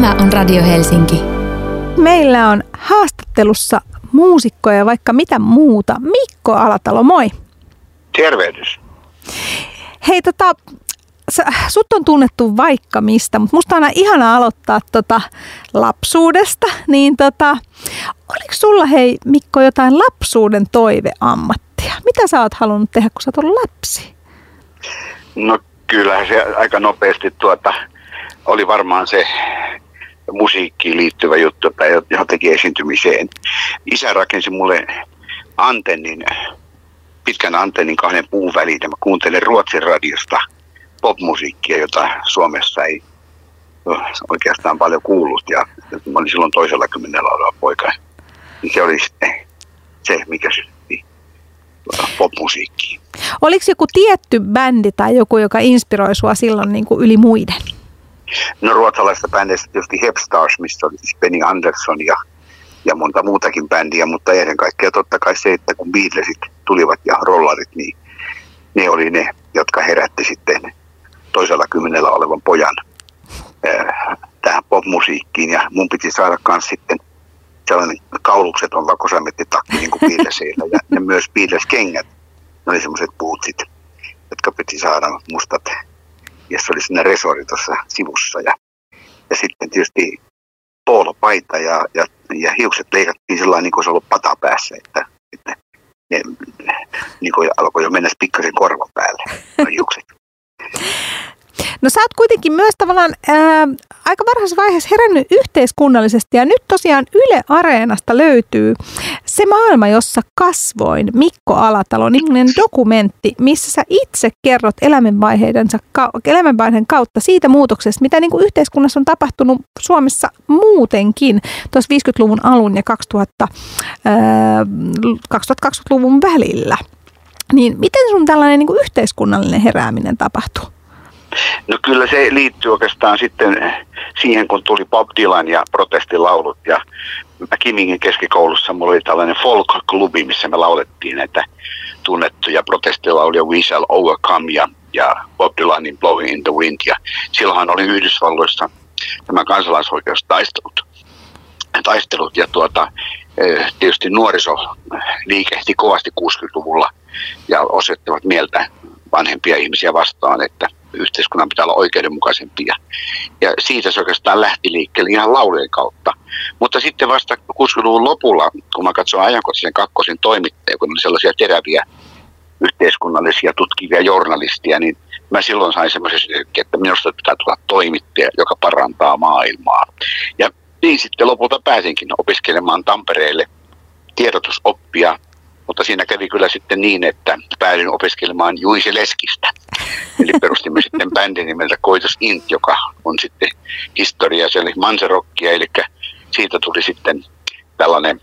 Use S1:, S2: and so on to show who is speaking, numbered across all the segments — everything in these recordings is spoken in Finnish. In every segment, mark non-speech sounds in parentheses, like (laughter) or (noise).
S1: Tämä on Radio Helsinki.
S2: Meillä on haastattelussa muusikko ja vaikka mitä muuta. Mikko Alatalo, moi.
S3: Tervehdys.
S2: Hei, tota, sä, sut on tunnettu vaikka mistä, mutta musta on aina ihana aloittaa tota lapsuudesta. Niin tota, oliko sulla hei Mikko jotain lapsuuden toiveammattia? Mitä sä oot halunnut tehdä, kun sä oot ollut lapsi?
S3: No kyllähän se aika nopeasti tuota, oli varmaan se musiikkiin liittyvä juttu tai jotenkin esiintymiseen. Isä rakensi mulle antennin, pitkän antennin kahden puun väliin. Mä kuuntelen Ruotsin radiosta popmusiikkia, jota Suomessa ei oikeastaan paljon kuullut. Ja mä olin silloin toisella kymmenellä oleva poika. Niin se oli sitten se, mikä sytti popmusiikkiin.
S2: Oliko joku tietty bändi tai joku, joka inspiroi sua silloin niin kuin yli muiden?
S3: No ruotsalaisista bändeistä tietysti Hepstars, missä oli siis Benny Andersson ja, ja monta muutakin bändiä, mutta ennen kaikkea totta kai se, että kun Beatlesit tulivat ja rollarit, niin ne oli ne, jotka herätti sitten toisella kymmenellä olevan pojan äh, tähän popmusiikkiin. Ja mun piti saada myös sitten sellainen kaulukset on vakosamettitakki niin kuin (laughs) Beatleseillä. Ja ne myös Beatles-kengät, ne oli semmoiset puutsit, jotka piti saada mustat ja se oli sinne resori tuossa sivussa. Ja, ja sitten tietysti poolopaita ja, ja, ja hiukset leikattiin sillä niin kuin se ollut pata päässä, että, että ne, niin kuin alkoi jo mennä pikkasen korvan päälle, hiukset. (laughs)
S2: No sä oot kuitenkin myös tavallaan ää, aika varhaisessa vaiheessa herännyt yhteiskunnallisesti ja nyt tosiaan Yle Areenasta löytyy se maailma, jossa kasvoin Mikko Alatalo, niminen dokumentti, missä sä itse kerrot elämänvaiheidensa, elämänvaiheen kautta siitä muutoksesta, mitä niin kuin yhteiskunnassa on tapahtunut Suomessa muutenkin tuossa 50-luvun alun ja 2000, ää, 2020-luvun välillä. Niin miten sun tällainen niin kuin yhteiskunnallinen herääminen tapahtuu?
S3: No kyllä se liittyy oikeastaan sitten siihen, kun tuli Bob Dylan ja protestilaulut. Ja Kimingin keskikoulussa mulla oli tällainen folk-klubi, missä me laulettiin näitä tunnettuja protestilauluja We Shall Overcome ja, ja Bob Dylanin Blowing in the Wind. Ja silloinhan oli Yhdysvalloissa tämä kansalaisoikeustaistelut. Taistelut ja tuota, eh, tietysti nuoriso liikehti kovasti 60-luvulla ja osoittavat mieltä vanhempia ihmisiä vastaan, että yhteiskunnan pitää olla oikeudenmukaisempia. Ja siitä se oikeastaan lähti liikkeelle ihan laulujen kautta. Mutta sitten vasta 60-luvun lopulla, kun mä katson ajankohtaisen kakkosen toimittajia, kun oli sellaisia teräviä yhteiskunnallisia tutkivia journalistia, niin mä silloin sain semmoisen syykkiä, että minusta pitää tulla toimittaja, joka parantaa maailmaa. Ja niin sitten lopulta pääsinkin opiskelemaan Tampereelle tiedotusoppia mutta siinä kävi kyllä sitten niin, että päädyin opiskelemaan Juise Leskistä. Eli perustimme sitten bändin nimeltä Koitos Int, joka on sitten historia, se oli manserokkia, eli siitä tuli sitten tällainen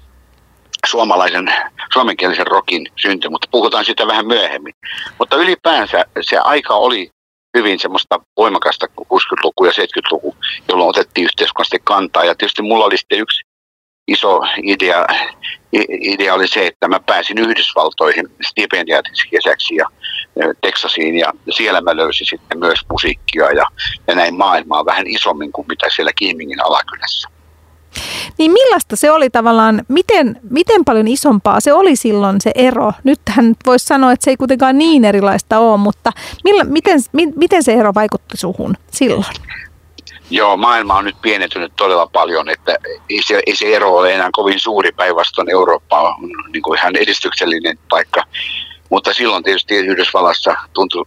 S3: suomalaisen, suomenkielisen rokin synty, mutta puhutaan siitä vähän myöhemmin. Mutta ylipäänsä se aika oli hyvin semmoista voimakasta 60-luku ja 70-luku, jolloin otettiin yhteiskunnallisesti kantaa. Ja tietysti mulla oli sitten yksi iso idea, idea oli se, että mä pääsin Yhdysvaltoihin stipendiaatiksi kesäksi ja Texasiin ja siellä mä löysin sitten myös musiikkia ja, ja näin maailmaa vähän isommin kuin mitä siellä Kiimingin alakylässä.
S2: Niin millaista se oli tavallaan, miten, miten paljon isompaa se oli silloin se ero? Nythän voisi sanoa, että se ei kuitenkaan niin erilaista ole, mutta millä, miten, miten se ero vaikutti suhun silloin?
S3: Joo, maailma on nyt pienentynyt todella paljon, että ei se, ei se ero ole enää kovin suuri päinvastoin. Eurooppa on niin kuin ihan edistyksellinen paikka. Mutta silloin tietysti Yhdysvallassa tuntui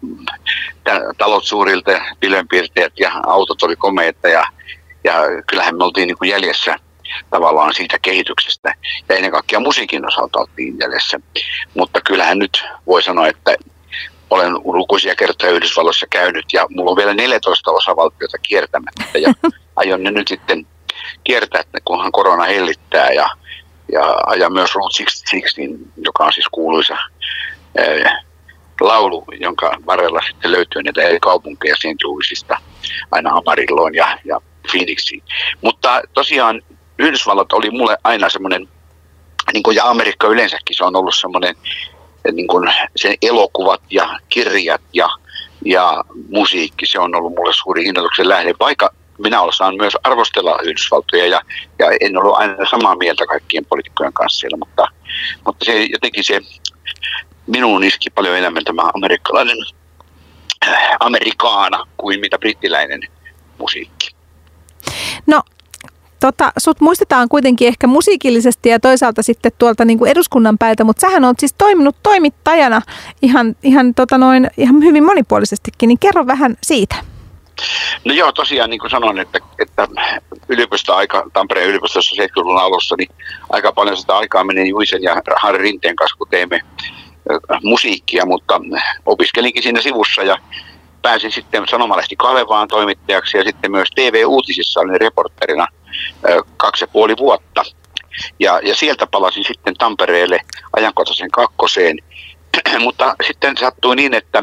S3: talot suurilta, pilvenpiirteet ja autot oli komeita ja, ja kyllähän me oltiin niin kuin jäljessä tavallaan siitä kehityksestä. Ja ennen kaikkea musiikin osalta oltiin jäljessä. Mutta kyllähän nyt voi sanoa, että olen lukuisia kertoja Yhdysvalloissa käynyt ja mulla on vielä 14 osavaltiota kiertämättä ja (laughs) aion ne nyt sitten kiertää, kunhan korona hellittää ja, ja ajan myös Route 66, joka on siis kuuluisa ää, laulu, jonka varrella sitten löytyy näitä eri kaupunkeja St. Louisista aina Amarilloon ja, ja Phoenixiin. Mutta tosiaan Yhdysvallat oli mulle aina semmoinen, niin kuin ja Amerikka yleensäkin, se on ollut semmoinen niin kuin sen elokuvat ja kirjat ja, ja musiikki, se on ollut mulle suuri innoituksen lähde, vaikka minä osaan myös arvostella Yhdysvaltoja ja, ja en ollut aina samaa mieltä kaikkien poliitikkojen kanssa siellä, mutta, mutta se jotenkin se minuun iski paljon enemmän tämä amerikkalainen äh, amerikaana kuin mitä brittiläinen musiikki.
S2: No Tota, sut muistetaan kuitenkin ehkä musiikillisesti ja toisaalta sitten tuolta niin kuin eduskunnan päältä, mutta sähän oot siis toiminut toimittajana ihan, ihan, tota noin, ihan hyvin monipuolisestikin, niin kerro vähän siitä.
S3: No joo, tosiaan niin kuin sanoin, että, että yliopistoaika Tampereen yliopistossa 70-luvun alussa, niin aika paljon sitä aikaa meni Juisen ja Harri Rinteen kanssa, kun teimme musiikkia, mutta opiskelinkin siinä sivussa ja pääsin sitten sanomalehti Kalevaan toimittajaksi ja sitten myös TV-uutisissa olin reporterina kaksi ja puoli vuotta. Ja, ja sieltä palasin sitten Tampereelle ajankohtaisen kakkoseen. (clears throat) Mutta sitten sattui niin, että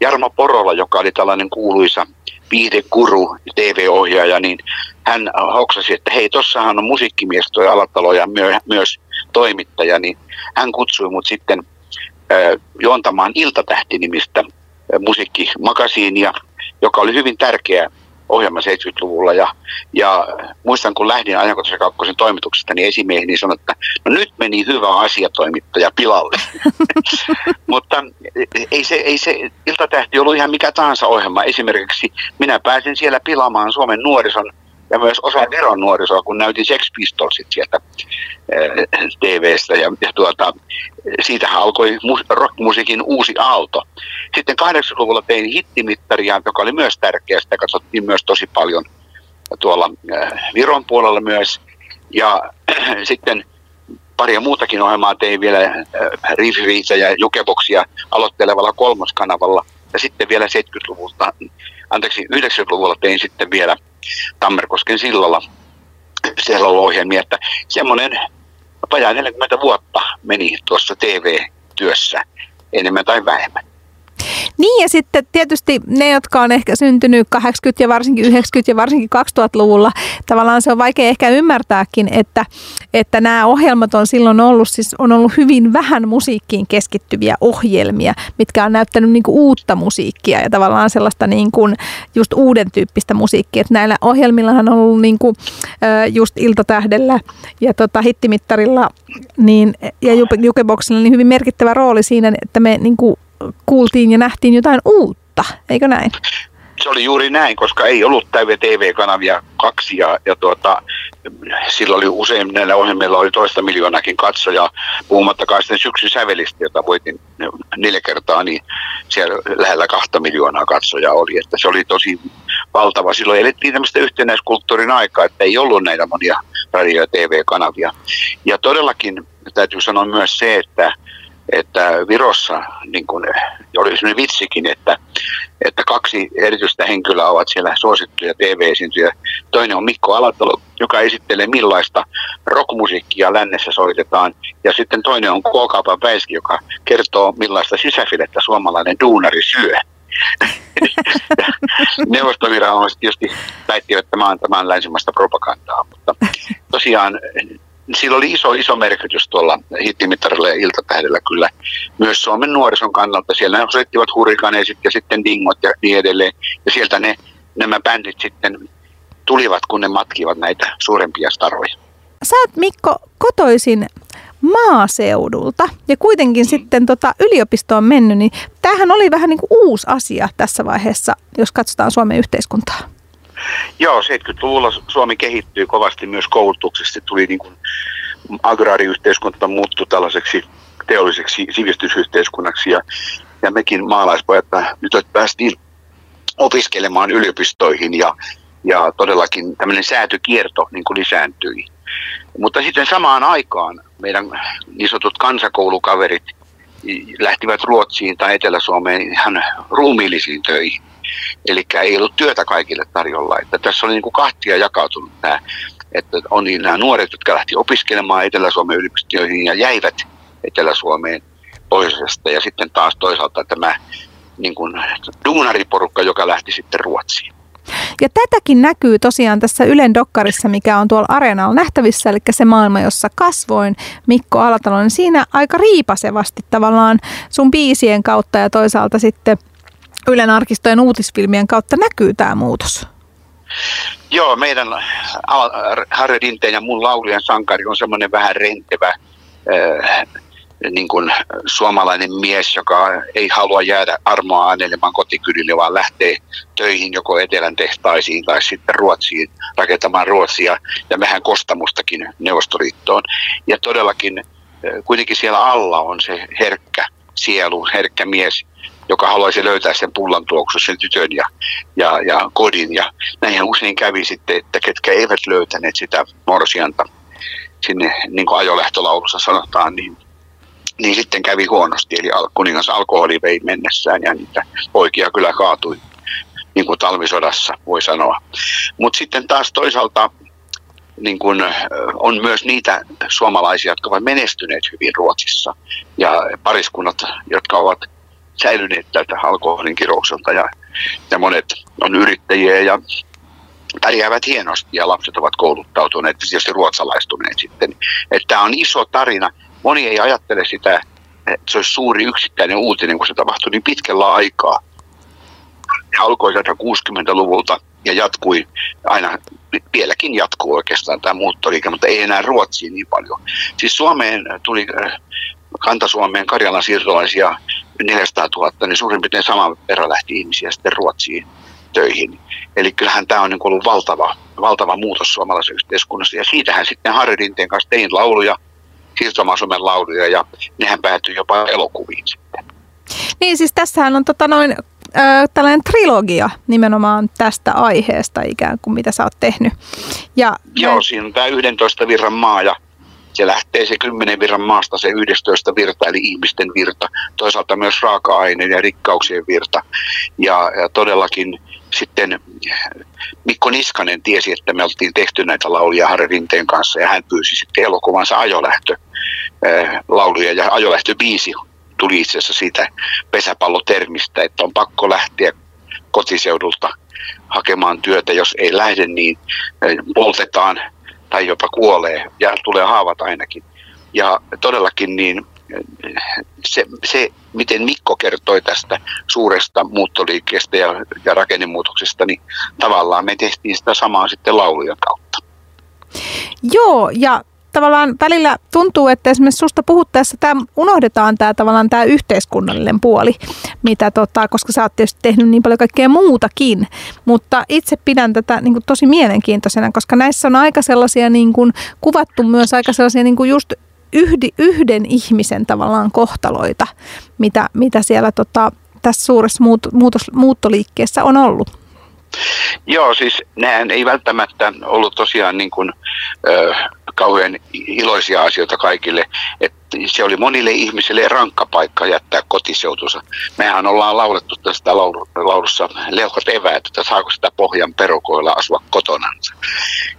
S3: Jarmo Porola, joka oli tällainen kuuluisa viihdekuru, TV-ohjaaja, niin hän hoksasi, että hei, tossahan on musiikkimies toi Alatalo ja myö, myös toimittaja, niin hän kutsui mut sitten äh, juontamaan Iltatähti-nimistä musiikkimakasiinia, joka oli hyvin tärkeä ohjelma 70-luvulla. Ja, ja muistan, kun lähdin ajankohtaisen kakkosen toimituksesta, niin esimieheni sanoi, että no nyt meni hyvä asiatoimittaja pilalle. (laughs) Mutta ei se, ei se Iltatähti ollut ihan mikä tahansa ohjelma. Esimerkiksi minä pääsin siellä pilaamaan Suomen nuorison ja myös osa Viron nuorisoa, kun näytin Sex Pistolsit sieltä äh, TV-stä. Ja, ja tuota, siitähän alkoi rockmusiikin uusi aalto. Sitten 80-luvulla tein hittimittaria, joka oli myös tärkeä. Sitä katsottiin myös tosi paljon tuolla äh, Viron puolella myös. Ja äh, sitten paria muutakin ohjelmaa tein vielä äh, Riffiriitä ja Jukeboksia aloittelevalla kolmoskanavalla. Ja sitten vielä 70-luvulta, anteeksi 90-luvulla tein sitten vielä Tammerkosken sillalla siellä on ohjelmia, että semmoinen vajaa 40 vuotta meni tuossa TV-työssä enemmän tai vähemmän.
S2: Niin ja sitten tietysti ne, jotka on ehkä syntynyt 80- ja varsinkin 90- ja varsinkin 2000-luvulla, tavallaan se on vaikea ehkä ymmärtääkin, että, että nämä ohjelmat on silloin ollut, siis on ollut hyvin vähän musiikkiin keskittyviä ohjelmia, mitkä on näyttänyt niin kuin uutta musiikkia ja tavallaan sellaista niin kuin just uuden tyyppistä musiikkia. Että näillä ohjelmillahan on ollut niin kuin just Iltatähdellä ja tota hittimittarilla niin, ja Jukeboxilla niin hyvin merkittävä rooli siinä, että me niin kuin kuultiin ja nähtiin jotain uutta, eikö näin?
S3: Se oli juuri näin, koska ei ollut täyviä TV-kanavia kaksi ja, ja tuota, silloin oli usein näillä ohjelmilla oli toista miljoonakin katsojaa, puhumattakaan sitten syksyn sävelistä, jota voitin neljä kertaa, niin siellä lähellä kahta miljoonaa katsojaa oli, että se oli tosi valtava. Silloin elettiin tämmöistä yhtenäiskulttuurin aikaa, että ei ollut näitä monia radio- ja TV-kanavia. Ja todellakin täytyy sanoa myös se, että että Virossa niin kun, oli sellainen vitsikin, että, että kaksi erityistä henkilöä ovat siellä suosittuja TV-esiintyjä. Toinen on Mikko Alatalo, joka esittelee millaista rockmusiikkia lännessä soitetaan. Ja sitten toinen on K-kaupan Väiski, joka kertoo millaista sisäfilettä suomalainen duunari syö. (laughs) Neuvostoviranomaiset tietysti väittivät, että tämä on tämän länsimaista propagandaa, mutta tosiaan sillä oli iso, iso merkitys tuolla hittimittarilla ja iltatähdellä kyllä myös Suomen nuorison kannalta. Siellä ne soittivat hurrikaneesit ja sitten dingot ja niin edelleen. Ja sieltä ne, nämä bändit sitten tulivat, kun ne matkivat näitä suurempia staroja.
S2: Sä oot Mikko kotoisin maaseudulta ja kuitenkin mm. sitten tota yliopistoon mennyt, niin tämähän oli vähän niin kuin uusi asia tässä vaiheessa, jos katsotaan Suomen yhteiskuntaa.
S3: Joo, 70-luvulla Suomi kehittyy kovasti myös koulutuksessa. Tuli niin kuin agraariyhteiskunta muuttui tällaiseksi teolliseksi sivistysyhteiskunnaksi ja, ja mekin maalaispojat nyt päästiin opiskelemaan yliopistoihin ja, ja todellakin tämmöinen säätykierto niin kuin lisääntyi. Mutta sitten samaan aikaan meidän niin sanotut kansakoulukaverit lähtivät Ruotsiin tai Etelä-Suomeen ihan ruumiillisiin töihin. Eli ei ollut työtä kaikille tarjolla. Että tässä oli niin kuin kahtia jakautunut tämä, että on niin nämä nuoret, jotka lähti opiskelemaan Etelä-Suomen yliopistoihin ja jäivät Etelä-Suomeen pohjoisesta. Ja sitten taas toisaalta tämä niin kuin duunariporukka, joka lähti sitten Ruotsiin.
S2: Ja tätäkin näkyy tosiaan tässä Ylen dokkarissa, mikä on tuolla Areenalla nähtävissä, eli se maailma, jossa kasvoin Mikko Alatalo, niin siinä aika riipasevasti tavallaan sun biisien kautta ja toisaalta sitten Ylen arkistojen uutisfilmien kautta näkyy tämä muutos?
S3: Joo, meidän Harri Dinteen ja mun laulujen sankari on semmoinen vähän rentevä äh, niin kuin suomalainen mies, joka ei halua jäädä armoa anelemaan kotikylille, vaan lähtee töihin joko etelän tehtaisiin tai sitten Ruotsiin rakentamaan Ruotsia ja vähän kostamustakin Neuvostoliittoon. Ja todellakin kuitenkin siellä alla on se herkkä sielu, herkkä mies, joka haluaisi löytää sen pullan tuoksu, sen tytön ja, ja, ja kodin. Ja näinhän usein kävi sitten, että ketkä eivät löytäneet sitä morsianta sinne, niin kuin ajolähtölaulussa sanotaan, niin, niin sitten kävi huonosti. Eli kuningas alkoholi vei mennessään ja niitä poikia kyllä kaatui, niin kuin talvisodassa voi sanoa. Mutta sitten taas toisaalta niin kuin, on myös niitä suomalaisia, jotka ovat menestyneet hyvin Ruotsissa ja pariskunnat, jotka ovat säilyneet tältä alkoholin kiroukselta ja, ja monet on yrittäjiä ja pärjäävät hienosti ja lapset ovat kouluttautuneet, tietysti ruotsalaistuneet sitten. Että tämä on iso tarina. Moni ei ajattele sitä, että se olisi suuri yksittäinen uutinen, kun se tapahtui niin pitkällä aikaa. Ja alkoi 60-luvulta ja jatkui aina, vieläkin jatkuu oikeastaan tämä muuttoliike, mutta ei enää Ruotsiin niin paljon. Siis Suomeen tuli Kanta-Suomeen Karjalan siirtolaisia 400 000, niin suurin piirtein saman verran lähti ihmisiä sitten Ruotsiin töihin. Eli kyllähän tämä on niin ollut valtava, valtava muutos suomalaisessa yhteiskunnassa. Ja siitähän sitten Harri Rinteen kanssa tein lauluja, siirtomasumen lauluja, ja nehän päätyi jopa elokuviin sitten.
S2: Niin siis tässähän on tota noin, äh, tällainen trilogia nimenomaan tästä aiheesta ikään kuin, mitä sä oot tehnyt.
S3: Ja, Joo, siinä on tämä 11 virran maa ja se lähtee se kymmenen virran maasta se 11 virta, eli ihmisten virta, toisaalta myös raaka-aineen ja rikkauksien virta. Ja, ja todellakin sitten Mikko Niskanen tiesi, että me oltiin tehty näitä lauluja Harri Rinteen kanssa ja hän pyysi sitten elokuvansa ajolähtö lauluja. Ja ajolähtöbiisi tuli itse asiassa siitä pesäpallotermistä, että on pakko lähteä kotiseudulta hakemaan työtä, jos ei lähde, niin poltetaan tai jopa kuolee ja tulee haavat ainakin. Ja todellakin niin se, se, miten Mikko kertoi tästä suuresta muuttoliikkeestä ja, ja rakennemuutoksesta, niin tavallaan me tehtiin sitä samaa sitten laulujen kautta.
S2: Joo, ja tavallaan välillä tuntuu, että esimerkiksi susta puhuttaessa tämä, unohdetaan tämä tavallaan tämä yhteiskunnallinen puoli, mitä tota, koska sä oot tietysti tehnyt niin paljon kaikkea muutakin, mutta itse pidän tätä niin kuin, tosi mielenkiintoisena, koska näissä on aika sellaisia niin kuin, kuvattu myös aika sellaisia niin kuin just yhdi, yhden ihmisen tavallaan kohtaloita, mitä, mitä siellä tota, tässä suuressa muut, muutos, muuttoliikkeessä on ollut.
S3: Joo, siis nehän ei välttämättä ollut tosiaan niin kuin, ö, kauhean iloisia asioita kaikille. Et se oli monille ihmisille rankka paikka jättää kotiseutunsa. Mehän ollaan laulettu tästä laulussa leuhot eväät, että saako sitä pohjan perukoilla asua kotonansa.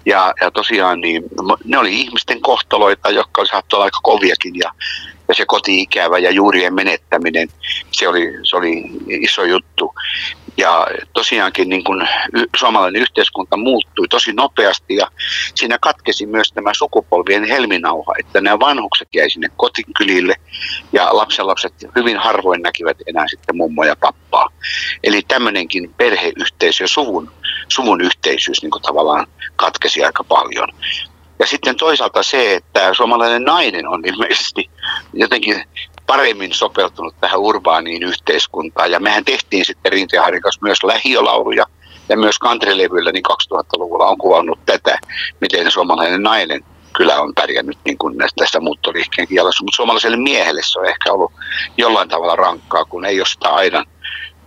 S3: Ja, ja tosiaan niin, ne oli ihmisten kohtaloita, jotka saattoi olla aika koviakin ja ja se koti-ikävä ja juurien menettäminen, se oli, se oli iso juttu. Ja tosiaankin niin kuin suomalainen yhteiskunta muuttui tosi nopeasti ja siinä katkesi myös tämä sukupolvien helminauha, että nämä vanhukset jäi sinne kotikylille ja lapsenlapset hyvin harvoin näkivät enää sitten mummoja ja pappaa. Eli tämmöinenkin perheyhteisö suvun, suvun yhteisyys niin kuin tavallaan katkesi aika paljon. Ja sitten toisaalta se, että suomalainen nainen on ilmeisesti jotenkin paremmin sopeutunut tähän urbaaniin yhteiskuntaan. Ja mehän tehtiin sitten Rinteen myös lähiolauluja ja myös kantrilevyllä niin 2000-luvulla on kuvannut tätä, miten suomalainen nainen kyllä on pärjännyt niin kuin tässä muuttoliikkeen kielessä. Mutta suomalaiselle miehelle se on ehkä ollut jollain tavalla rankkaa, kun ei ole sitä aina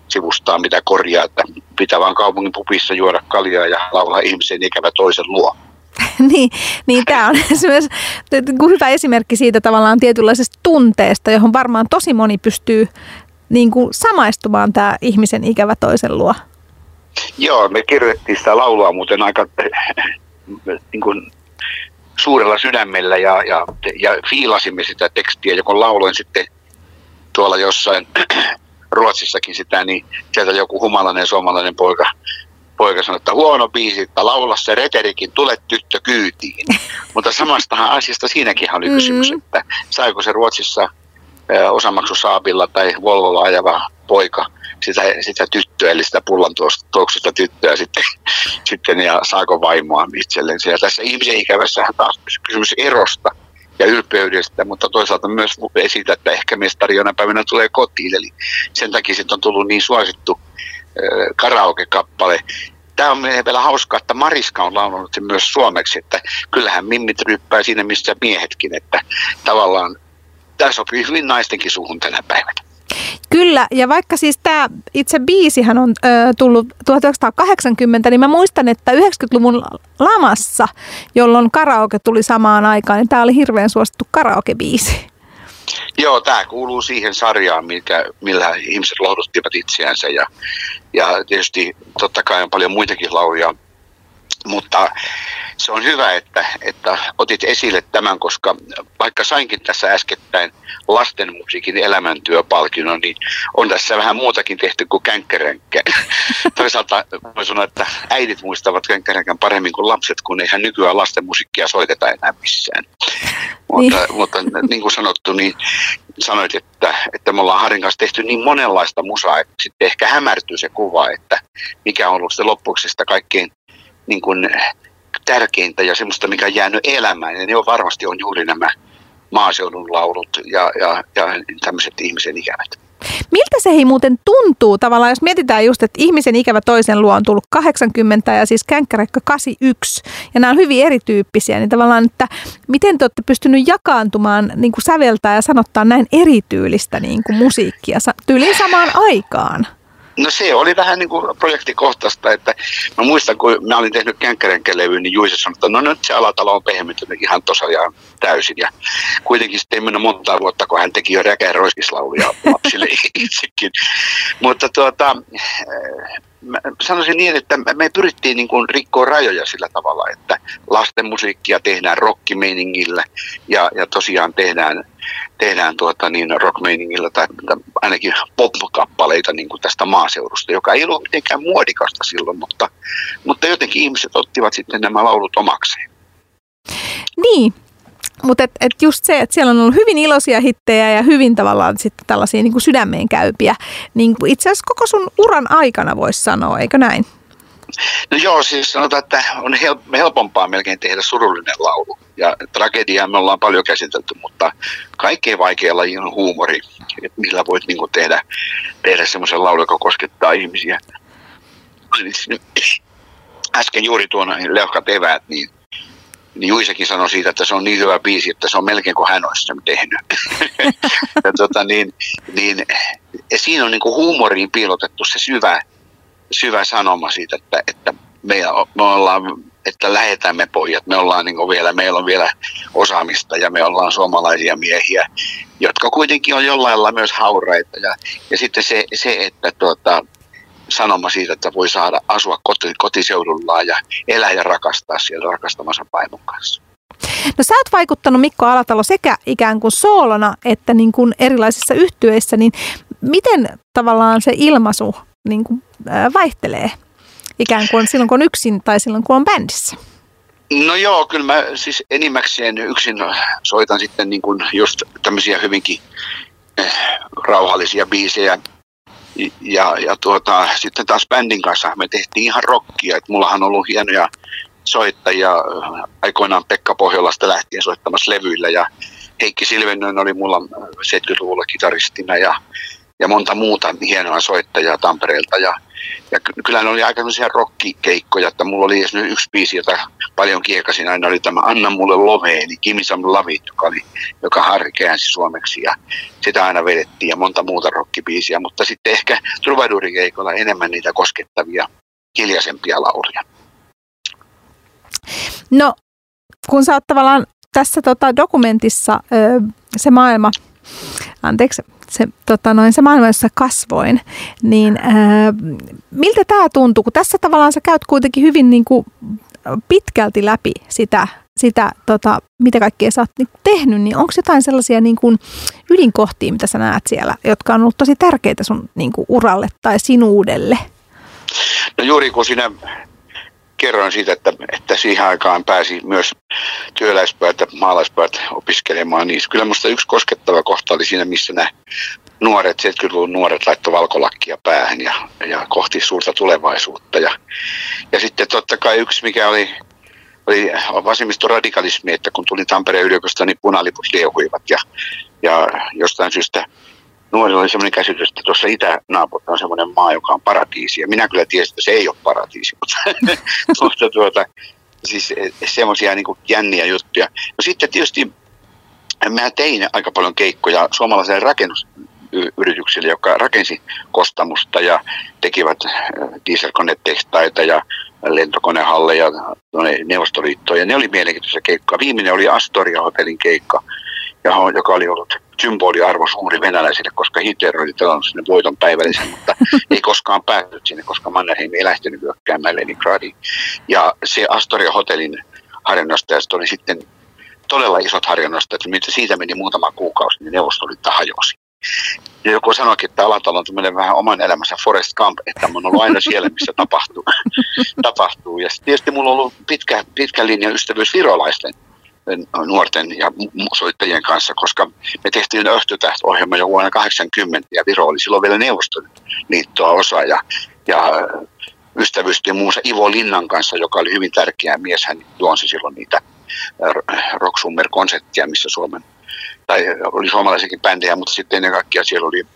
S3: sivustaa mitä korjaa, että pitää vaan kaupungin pupissa juoda kaljaa ja laulaa ihmisen ikävä toisen luo. (laughs)
S2: niin, niin tämä on (laughs) myös hyvä esimerkki siitä tavallaan tietynlaisesta tunteesta, johon varmaan tosi moni pystyy niin kuin samaistumaan tämä ihmisen ikävä toisen luo.
S3: Joo, me kirjoitettiin sitä laulua muuten aika (laughs) niin kuin suurella sydämellä ja, ja, ja fiilasimme sitä tekstiä, joka lauloin sitten tuolla jossain (clears throat) Ruotsissakin sitä, niin sieltä joku humalainen suomalainen poika poika sanoi, että huono biisi, että laula se reterikin, tule tyttö kyytiin. (laughs) Mutta samastahan asiasta siinäkin oli kysymys, mm-hmm. että saiko se Ruotsissa osamaksusaapilla tai Volvolla ajava poika sitä, sitä tyttöä, eli sitä pullan tuoksusta tyttöä sitten, (laughs) sitten ja saako vaimoa itselleen. Ja tässä ihmisen ikävässähän taas kysymys erosta ja ylpeydestä, mutta toisaalta myös esitä, että ehkä mestari jonain päivänä tulee kotiin. Eli sen takia sitten on tullut niin suosittu karaoke-kappale. Tämä on vielä hauskaa, että Mariska on laulanut sen myös suomeksi, että kyllähän mimmit ryppää siinä, missä miehetkin, että tavallaan tämä sopii hyvin naistenkin suhun tänä päivänä.
S2: Kyllä, ja vaikka siis tämä itse biisihän on ö, tullut 1980, niin mä muistan, että 90-luvun lamassa, jolloin karaoke tuli samaan aikaan, niin tämä oli hirveän suosittu karaoke-biisi.
S3: Joo, tämä kuuluu siihen sarjaan, mikä, millä ihmiset lohduttivat itseänsä ja, ja tietysti totta kai on paljon muitakin lauja, mutta se on hyvä, että, että otit esille tämän, koska vaikka sainkin tässä äskettäin lastenmusiikin elämäntyöpalkinnon, niin on tässä vähän muutakin tehty kuin känkkärenkkä. (laughs) Toisaalta voi sanoa, että äidit muistavat känkkärenkän paremmin kuin lapset, kun eihän nykyään lastenmusiikkia soiteta enää missään. Niin. Mutta, mutta niin kuin sanottu, niin sanoit, että, että me ollaan Harin kanssa tehty niin monenlaista musaa, että sitten ehkä hämärtyy se kuva, että mikä on ollut se loppuksi sitä kaikkein niin kuin tärkeintä ja semmoista, mikä on jäänyt elämään. Ja ne on varmasti on juuri nämä maaseudun laulut ja, ja, ja tämmöiset ihmisen ikävät.
S2: Miltä se ei muuten tuntuu tavallaan, jos mietitään just, että ihmisen ikävä toisen luo on tullut 80 ja siis känkkärekkä 81 ja nämä on hyvin erityyppisiä, niin tavallaan, että miten te olette pystynyt jakaantumaan niin kuin säveltää ja sanottaa näin erityylistä niin kuin musiikkia tyyliin samaan aikaan?
S3: No se oli vähän niin kuin projektikohtaista, että mä muistan, kun mä olin tehnyt känkkärenkelevyn, niin Juise sanoi, että no nyt se alatalo on pehmentynyt ihan tosiaan täysin. Ja kuitenkin sitten ei mennyt monta vuotta, kun hän teki jo räkään roiskislauluja lapsille (laughs) itsekin. Mutta tuota, mä sanoisin niin, että me pyrittiin niin kuin rikkoa rajoja sillä tavalla, että lasten musiikkia tehdään rockimeiningillä ja, ja tosiaan tehdään, tehdään tuota niin rockmeiningillä tai, ainakin pop-kappaleita niin kuin tästä maaseudusta, joka ei ollut mitenkään muodikasta silloin, mutta, mutta jotenkin ihmiset ottivat sitten nämä laulut omakseen.
S2: Niin, mutta et, et just se, että siellä on ollut hyvin iloisia hittejä ja hyvin tavallaan sitten tällaisia niin kuin sydämeen käypiä, niin itse asiassa koko sun uran aikana voisi sanoa, eikö näin?
S3: No joo, siis sanotaan, että on helpompaa melkein tehdä surullinen laulu. Ja tragediaa me ollaan paljon käsitelty, mutta kaikkein vaikein laji on huumori, että millä voit niin kuin tehdä, tehdä semmoisen laulun, joka koskettaa ihmisiä. Äsken juuri tuon Leuhkat eväät, niin niin Juisekin sanoi siitä, että se on niin hyvä biisi, että se on melkein kuin hän olisi sen tehnyt. (laughs) ja, tota, niin, niin, ja siinä on niin kuin huumoriin piilotettu se syvä, syvä sanoma siitä, että, että me, me ollaan, että lähetään me pojat, me ollaan niin vielä, meillä on vielä osaamista ja me ollaan suomalaisia miehiä, jotka kuitenkin on jollain lailla myös hauraita. Ja, ja sitten se, se että tuota, sanoma siitä, että voi saada asua koti, kotiseudullaan ja elää ja rakastaa siellä rakastamansa vaimon kanssa.
S2: No sä oot vaikuttanut Mikko Alatalo sekä ikään kuin soolona että niin kuin erilaisissa yhtyeissä, niin miten tavallaan se ilmaisu niin kuin, vaihtelee ikään kuin silloin kun on yksin tai silloin kun on bändissä?
S3: No joo, kyllä mä siis enimmäkseen yksin soitan sitten niin kuin just tämmöisiä hyvinkin eh, rauhallisia biisejä ja, ja tuota, sitten taas bändin kanssa me tehtiin ihan rockia. Et mullahan on ollut hienoja soittajia aikoinaan Pekka Pohjolasta lähtien soittamassa levyillä ja Heikki Silvennön oli mulla 70-luvulla kitaristina ja ja monta muuta hienoa soittajaa Tampereelta. Ja, ja kyllä ne oli aika sellaisia rockikeikkoja, että mulla oli yksi biisi, jota paljon kiekasin. Aina, oli tämä Anna mulle loveeni, Kimi Sam Lavit, joka, oli, joka Harri käänsi suomeksi. Ja sitä aina vedettiin ja monta muuta rockibiisiä, mutta sitten ehkä Trubadurikeikolla enemmän niitä koskettavia hiljaisempia lauluja.
S2: No, kun sä oot tavallaan tässä tota, dokumentissa se maailma, anteeksi, se, tota noin, se maailma, jossa kasvoin, niin ää, miltä tämä tuntuu, kun tässä tavallaan sä käyt kuitenkin hyvin niin kuin pitkälti läpi sitä, sitä tota, mitä kaikkea sä oot niin tehnyt, niin onko jotain sellaisia niin kuin ydinkohtia, mitä sä näet siellä, jotka on ollut tosi tärkeitä sun niin kuin uralle tai sinuudelle?
S3: No juuri kun sinä kerroin siitä, että, että siihen aikaan pääsi myös työläispäät ja maalaispäät opiskelemaan. Niin kyllä minusta yksi koskettava kohta oli siinä, missä nämä nuoret, 70-luvun nuoret laittoi valkolakkia päähän ja, ja kohti suurta tulevaisuutta. Ja, ja sitten totta kai yksi, mikä oli, oli vasemmistoradikalismi, että kun tulin Tampereen yliopistoon, niin punaliput liehuivat ja, ja jostain syystä nuorilla oli sellainen käsitys, että tuossa itänaapurissa on sellainen maa, joka on paratiisi. Ja minä kyllä tiesin, että se ei ole paratiisi, mutta, (laughs) mutta tuota, siis semmoisia niin jänniä juttuja. No sitten tietysti mä tein aika paljon keikkoja suomalaiselle rakennusyrityksille, joka rakensi kostamusta ja tekivät eh, dieselkonetehtaita ja lentokonehalleja Neuvostoliittoon. Ja ne oli mielenkiintoisia keikkoja. Viimeinen oli Astoria Hotellin keikka, joka oli ollut symboliarvo suuri venäläisille, koska Hitler oli tilannut sinne voiton päivällisen, mutta (laughs) ei koskaan päätynyt sinne, koska Mannerheim ei lähtenyt hyökkäämään Leningradiin. Ja se Astoria Hotellin harjoinnastajat oli sitten todella isot harjoinnastajat, mitä siitä meni muutama kuukausi, niin Neuvostoliitto hajosi. Ja joku sanoikin, että Alatalo on tämmöinen vähän oman elämänsä Forest Camp, että mä oon ollut aina siellä, missä tapahtuu. (laughs) tapahtuu. Ja tietysti mulla on ollut pitkä, pitkä linjan ystävyys virolaisten nuorten ja soittajien kanssa, koska me tehtiin Öhtötäht-ohjelma jo vuonna 80 ja Viro oli silloin vielä Neuvostoliittoa osa ja, ja ystävystyi muun Ivo Linnan kanssa, joka oli hyvin tärkeä mies. Hän juonsi silloin niitä Rocksummer-konseptia, missä Suomen, tai oli suomalaisiakin bändejä, mutta sitten ennen kaikkea siellä oli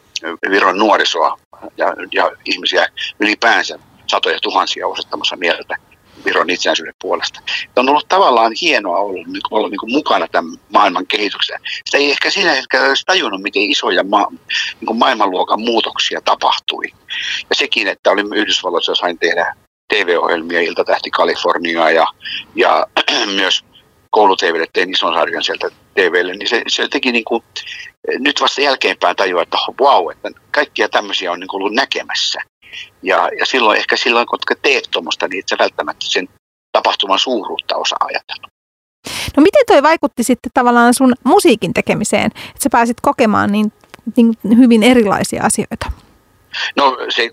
S3: Viron nuorisoa ja, ja ihmisiä ylipäänsä satoja tuhansia osoittamassa mieltä Viron itsenäisyyden puolesta. on ollut tavallaan hienoa ollut, olla niin kuin mukana tämän maailman kehityksessä. Sitä ei ehkä siinä hetkellä olisi tajunnut, miten isoja ma- niin kuin maailmanluokan muutoksia tapahtui. Ja sekin, että olin Yhdysvalloissa, sain tehdä TV-ohjelmia, Iltatähti Kaliforniaa ja, ja (clears throat) myös koulutvlle tein ison sarjan sieltä TVlle, niin se, se teki niin kuin, nyt vasta jälkeenpäin tajua, että wow, että kaikkia tämmöisiä on niin kuin ollut näkemässä. Ja, ja silloin ehkä silloin, kun teet tuommoista, niin et sä välttämättä sen tapahtuman suuruutta osaa ajatella.
S2: No miten toi vaikutti sitten tavallaan sun musiikin tekemiseen, että sä pääsit kokemaan niin, niin hyvin erilaisia asioita?
S3: No se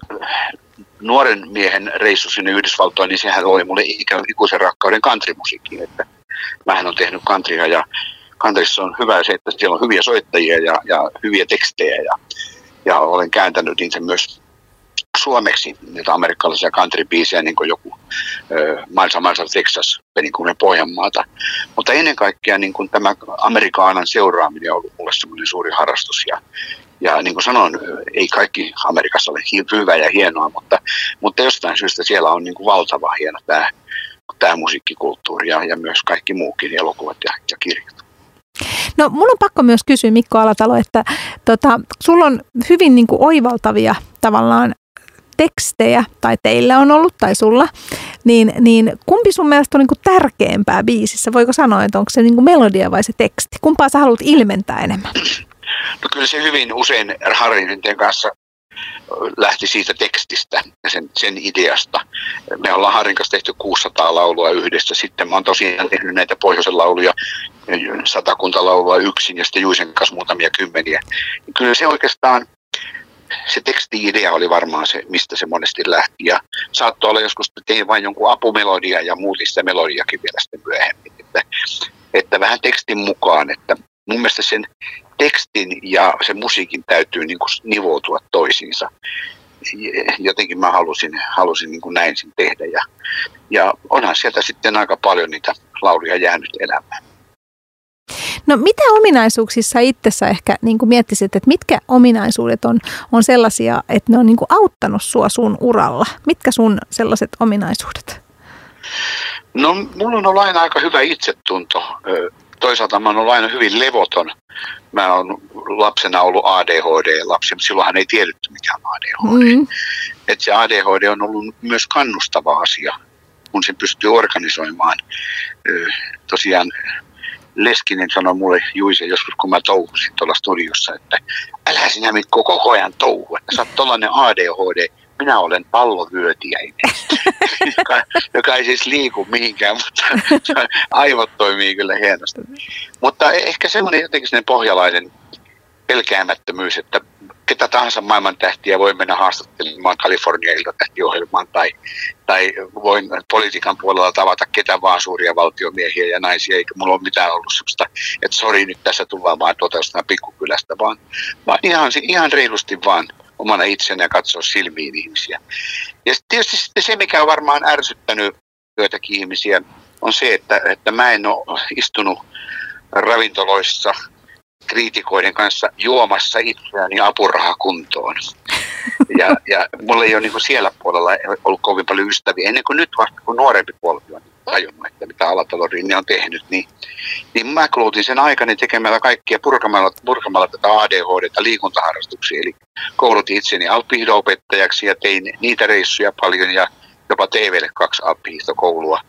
S3: nuoren miehen reissu sinne Yhdysvaltoihin, niin sehän oli mulle ikuisen rakkauden kantrimusiikkiin, että mähän on tehnyt kantria ja kantrissa on hyvä se, että siellä on hyviä soittajia ja, ja hyviä tekstejä ja, ja olen kääntänyt niitä myös suomeksi niitä amerikkalaisia country-biisejä, niin kuin joku Miles Miles Texas, niin kuin Pohjanmaata. Mutta ennen kaikkea niin kuin tämä Amerikaanan seuraaminen on ollut mulle semmoinen suuri harrastus. Ja, ja niin kuin sanoin, ei kaikki Amerikassa ole hyvää ja hienoa, mutta, mutta jostain syystä siellä on niin kuin valtava hieno tämä, tämä musiikkikulttuuri ja, ja myös kaikki muukin elokuvat ja, ja kirjat.
S2: No mulla on pakko myös kysyä Mikko Alatalo, että tota, sulla on hyvin niin kuin oivaltavia tavallaan tekstejä, tai teillä on ollut, tai sulla, niin, niin kumpi sun mielestä on niin kuin tärkeämpää biisissä? Voiko sanoa, että onko se niin kuin melodia vai se teksti? Kumpaa sä haluat ilmentää enemmän?
S3: No kyllä se hyvin usein Harrin kanssa lähti siitä tekstistä ja sen, sen ideasta. Me ollaan Harin kanssa tehty 600 laulua yhdessä. Sitten mä oon tosiaan tehnyt näitä pohjoisen lauluja, satakunta laulua yksin ja sitten Juisen kanssa muutamia kymmeniä. Kyllä se oikeastaan se teksti-idea oli varmaan se, mistä se monesti lähti. Ja saattoi olla joskus, että tein vain jonkun apumelodia ja muutin sitä melodiakin vielä sitten myöhemmin. Että, että vähän tekstin mukaan, että mun mielestä sen tekstin ja sen musiikin täytyy niin kuin nivoutua toisiinsa. Jotenkin mä halusin, halusin niin kuin näin sen tehdä ja, ja onhan sieltä sitten aika paljon niitä lauluja jäänyt elämään.
S2: No mitä ominaisuuksissa itsessä ehkä niin kuin miettisit, että mitkä ominaisuudet on, on sellaisia, että ne on niin kuin auttanut sua sun uralla? Mitkä sun sellaiset ominaisuudet?
S3: No mulla on ollut aina aika hyvä itsetunto. Toisaalta mä oon ollut aina hyvin levoton. Mä oon lapsena ollut ADHD-lapsi, mutta silloinhan ei tiedetty mikä on ADHD. Mm. Et se ADHD on ollut myös kannustava asia, kun sen pystyy organisoimaan. Tosiaan Leskinen sanoi mulle, Juise, joskus kun mä touhusin tuolla studiossa, että älä sinä Mikko koko ajan touhu, että sä oot tollanen ADHD, minä olen pallovyötiäinen, (laughs) joka, joka ei siis liiku mihinkään, mutta (laughs) aivot toimii kyllä hienosti. Mutta ehkä semmoinen jotenkin semmoinen pohjalainen pelkäämättömyys, että ketä tahansa maailman tähtiä voi mennä haastattelemaan Kalifornia iltatähtiohjelmaan tai, tai voin politiikan puolella tavata ketä vaan suuria valtiomiehiä ja naisia, eikä mulla ole mitään ollut sellaista, että sori nyt tässä tullaan vaan tuota pikkukylästä, vaan, vaan ihan, ihan reilusti vaan omana itsenä ja katsoa silmiin ihmisiä. Ja tietysti sitten se, mikä on varmaan ärsyttänyt joitakin ihmisiä, on se, että, että mä en ole istunut ravintoloissa kriitikoiden kanssa juomassa itseäni apurahakuntoon. Ja, ja mulla ei ole niin siellä puolella ollut kovin paljon ystäviä, ennen kuin nyt vasta kun nuorempi polvi on tajunnut, että mitä Alatalo Rinne on tehnyt, niin, niin mä kulutin sen aikani tekemällä kaikkia purkamalla, purkamalla tätä ADHD liikuntaharrastuksia. Eli koulutin itseni alppihido-opettajaksi ja tein niitä reissuja paljon ja jopa TVlle kaksi alppihiihtokoulua.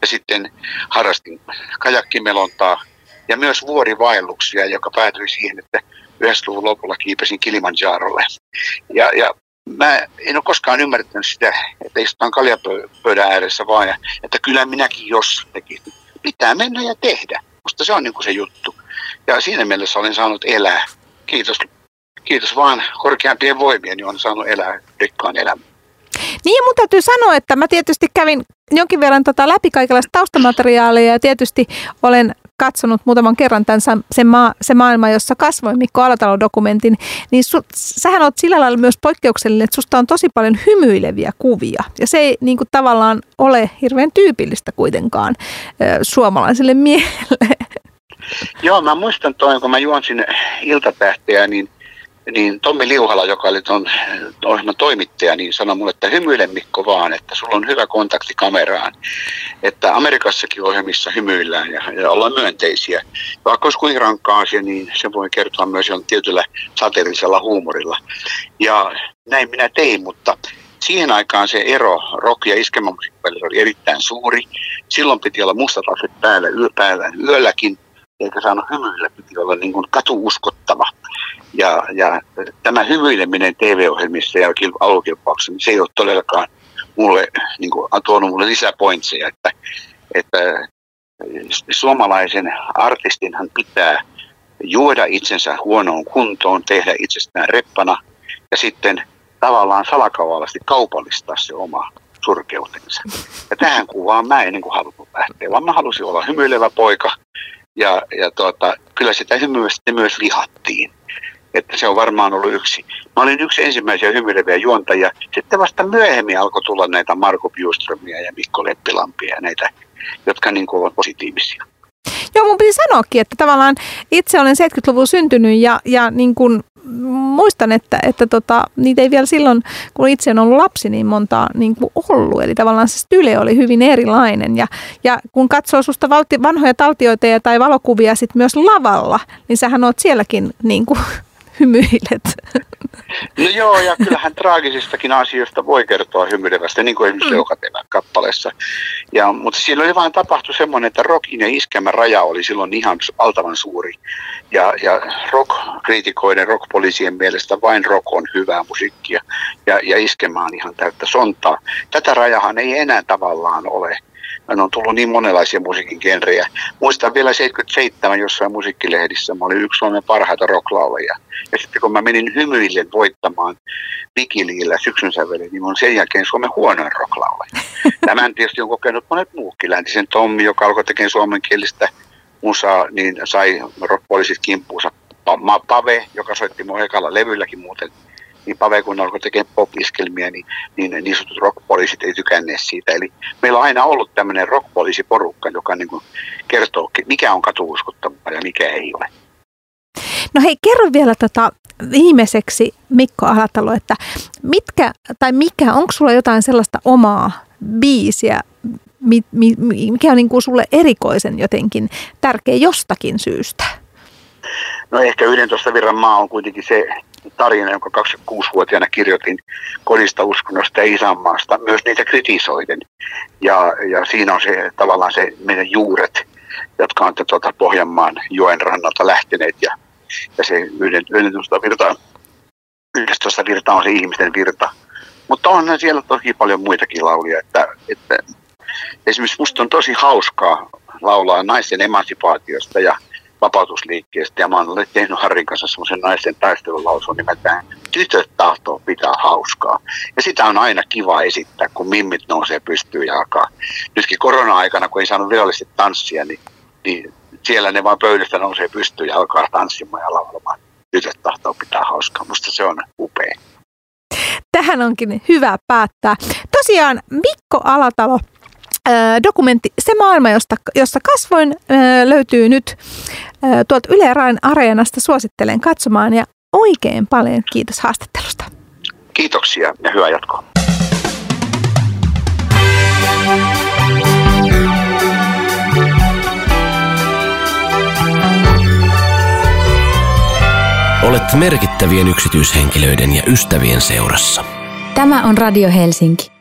S3: Ja sitten harrastin kajakkimelontaa ja myös vuorivaelluksia, joka päätyi siihen, että 90-luvun lopulla kiipesin Kilimanjarolle. Ja, ja mä en ole koskaan ymmärtänyt sitä, että istutaan kaljapöydän ääressä vaan, ja, että kyllä minäkin jos tekisin. Pitää mennä ja tehdä. Musta se on niin kuin se juttu. Ja siinä mielessä olen saanut elää. Kiitos, kiitos vaan korkeampien voimien, niin olen saanut elää rikkaan elämän.
S2: Niin mun täytyy sanoa, että mä tietysti kävin jonkin verran tota läpi kaikenlaista taustamateriaalia ja tietysti olen katsonut muutaman kerran tämän se, maa, se maailma, jossa kasvoin Mikko Alatalo dokumentin, niin su, sähän oot sillä lailla myös poikkeuksellinen, että susta on tosi paljon hymyileviä kuvia. Ja se ei niin kuin, tavallaan ole hirveän tyypillistä kuitenkaan suomalaiselle miehelle.
S3: Joo, mä muistan toin, kun mä juon sinne iltatähteä, niin niin Tommi Liuhala, joka oli tuon ohjelman toimittaja, niin sanoi mulle, että hymyile Mikko vaan, että sulla on hyvä kontakti kameraan. Että Amerikassakin ohjelmissa hymyillään ja, ja ollaan myönteisiä. Vaikka olisi kuinka rankkaa asia, niin se voi kertoa myös tietyllä sateellisella huumorilla. Ja näin minä tein, mutta siihen aikaan se ero rock- ja iskelmamusiikin oli erittäin suuri. Silloin piti olla mustat päällä, yö, päällä yölläkin, eikä saanut hymyillä, piti olla niin kuin katuuskottava. Ja, ja tämä hymyileminen TV-ohjelmissa ja aluekilpauksessa, niin se ei ole todellakaan mulle niin kuin, tuonut mulle lisäpointseja, että, että suomalaisen artistinhan pitää juoda itsensä huonoon kuntoon, tehdä itsestään reppana ja sitten tavallaan salakavallisesti kaupallistaa se oma surkeutensa. Ja tähän kuvaan mä en niin kuin halunnut lähteä, vaan mä halusin olla hymyilevä poika ja, ja tuota, kyllä sitä hymyä myös vihattiin että se on varmaan ollut yksi. Mä olin yksi ensimmäisiä hymyileviä juontajia. Sitten vasta myöhemmin alkoi tulla näitä Marko Bjuströmiä ja Mikko Leppilampia ja näitä, jotka niin kuin ovat positiivisia.
S2: Joo, mun piti sanoakin, että tavallaan itse olen 70-luvun syntynyt ja, ja niin kuin muistan, että, että tota, niitä ei vielä silloin, kun itse on ollut lapsi, niin montaa niin kuin ollut. Eli tavallaan se style oli hyvin erilainen. Ja, ja kun katsoo susta valti, vanhoja taltioita tai valokuvia sit myös lavalla, niin sähän oot sielläkin niin kuin, hymyilet?
S3: No joo, ja kyllähän traagisistakin asioista voi kertoa hymyilevästä, niin kuin esimerkiksi mm. kappaleessa. Ja, mutta siellä oli vain tapahtu semmoinen, että rockin ja iskemän raja oli silloin ihan valtavan suuri. Ja, ja rock-kriitikoiden, rock-poliisien mielestä vain rock on hyvää musiikkia ja, ja iskemä on ihan täyttä sontaa. Tätä rajahan ei enää tavallaan ole Hän on tullut niin monenlaisia musiikin genrejä. Muistan vielä 77 jossain musiikkilehdissä, mä olin yksi Suomen parhaita rocklaulajia. Ja sitten kun mä menin hymyille voittamaan Vikiliillä syksyn sävelen, niin on sen jälkeen Suomen huonoin rocklaulaja. (laughs) Tämän tietysti on kokenut monet muukin. Läntisen Tommi, joka alkoi tekemään suomenkielistä musaa, niin sai rockpoliisit kimppuunsa. Pave, joka soitti mun ekalla levylläkin muuten niin Pave kun alkoi tekemään pop-iskelmiä, niin, niin niin sanotut rockpoliisit ei tykänneet siitä. Eli meillä on aina ollut tämmöinen rockpoliisiporukka, joka niin kuin kertoo, mikä on katuuskottavaa ja mikä ei ole.
S2: No hei, kerro vielä tota viimeiseksi Mikko Alatalo, että mitkä tai mikä, onko sulla jotain sellaista omaa biisiä, mikä on niin kuin sulle erikoisen jotenkin tärkeä jostakin syystä?
S3: No ehkä 11 virran maa on kuitenkin se tarina, jonka 26-vuotiaana kirjoitin kodista, uskonnosta ja isänmaasta, myös niitä kritisoiden. Ja, ja siinä on se tavallaan se meidän juuret, jotka on tuota Pohjanmaan joen rannalta lähteneet ja, ja se 11 virta, 11 virta on se ihmisten virta. Mutta on siellä tosi paljon muitakin laulia, että, että esimerkiksi musta on tosi hauskaa laulaa naisten emansipaatiosta ja vapautusliikkeestä ja mä olen tehnyt Harrin kanssa semmoisen naisten taistelulausun nimeltään Tytöt tahtoo pitää hauskaa. Ja sitä on aina kiva esittää, kun mimmit nousee pystyyn ja alkaa. Nytkin korona-aikana, kun ei saanut virallisesti tanssia, niin, niin siellä ne vaan pöydästä nousee pystyyn ja alkaa tanssimaan ja laulamaan. Tytöt tahtoo pitää hauskaa. Musta se on upea.
S2: Tähän onkin hyvä päättää. Tosiaan Mikko Alatalo dokumentti Se maailma, josta, jossa kasvoin, löytyy nyt tuolta Yle Rain Areenasta. Suosittelen katsomaan ja oikein paljon kiitos haastattelusta.
S3: Kiitoksia ja hyvää jatkoa.
S1: Olet merkittävien yksityishenkilöiden ja ystävien seurassa.
S4: Tämä on Radio Helsinki.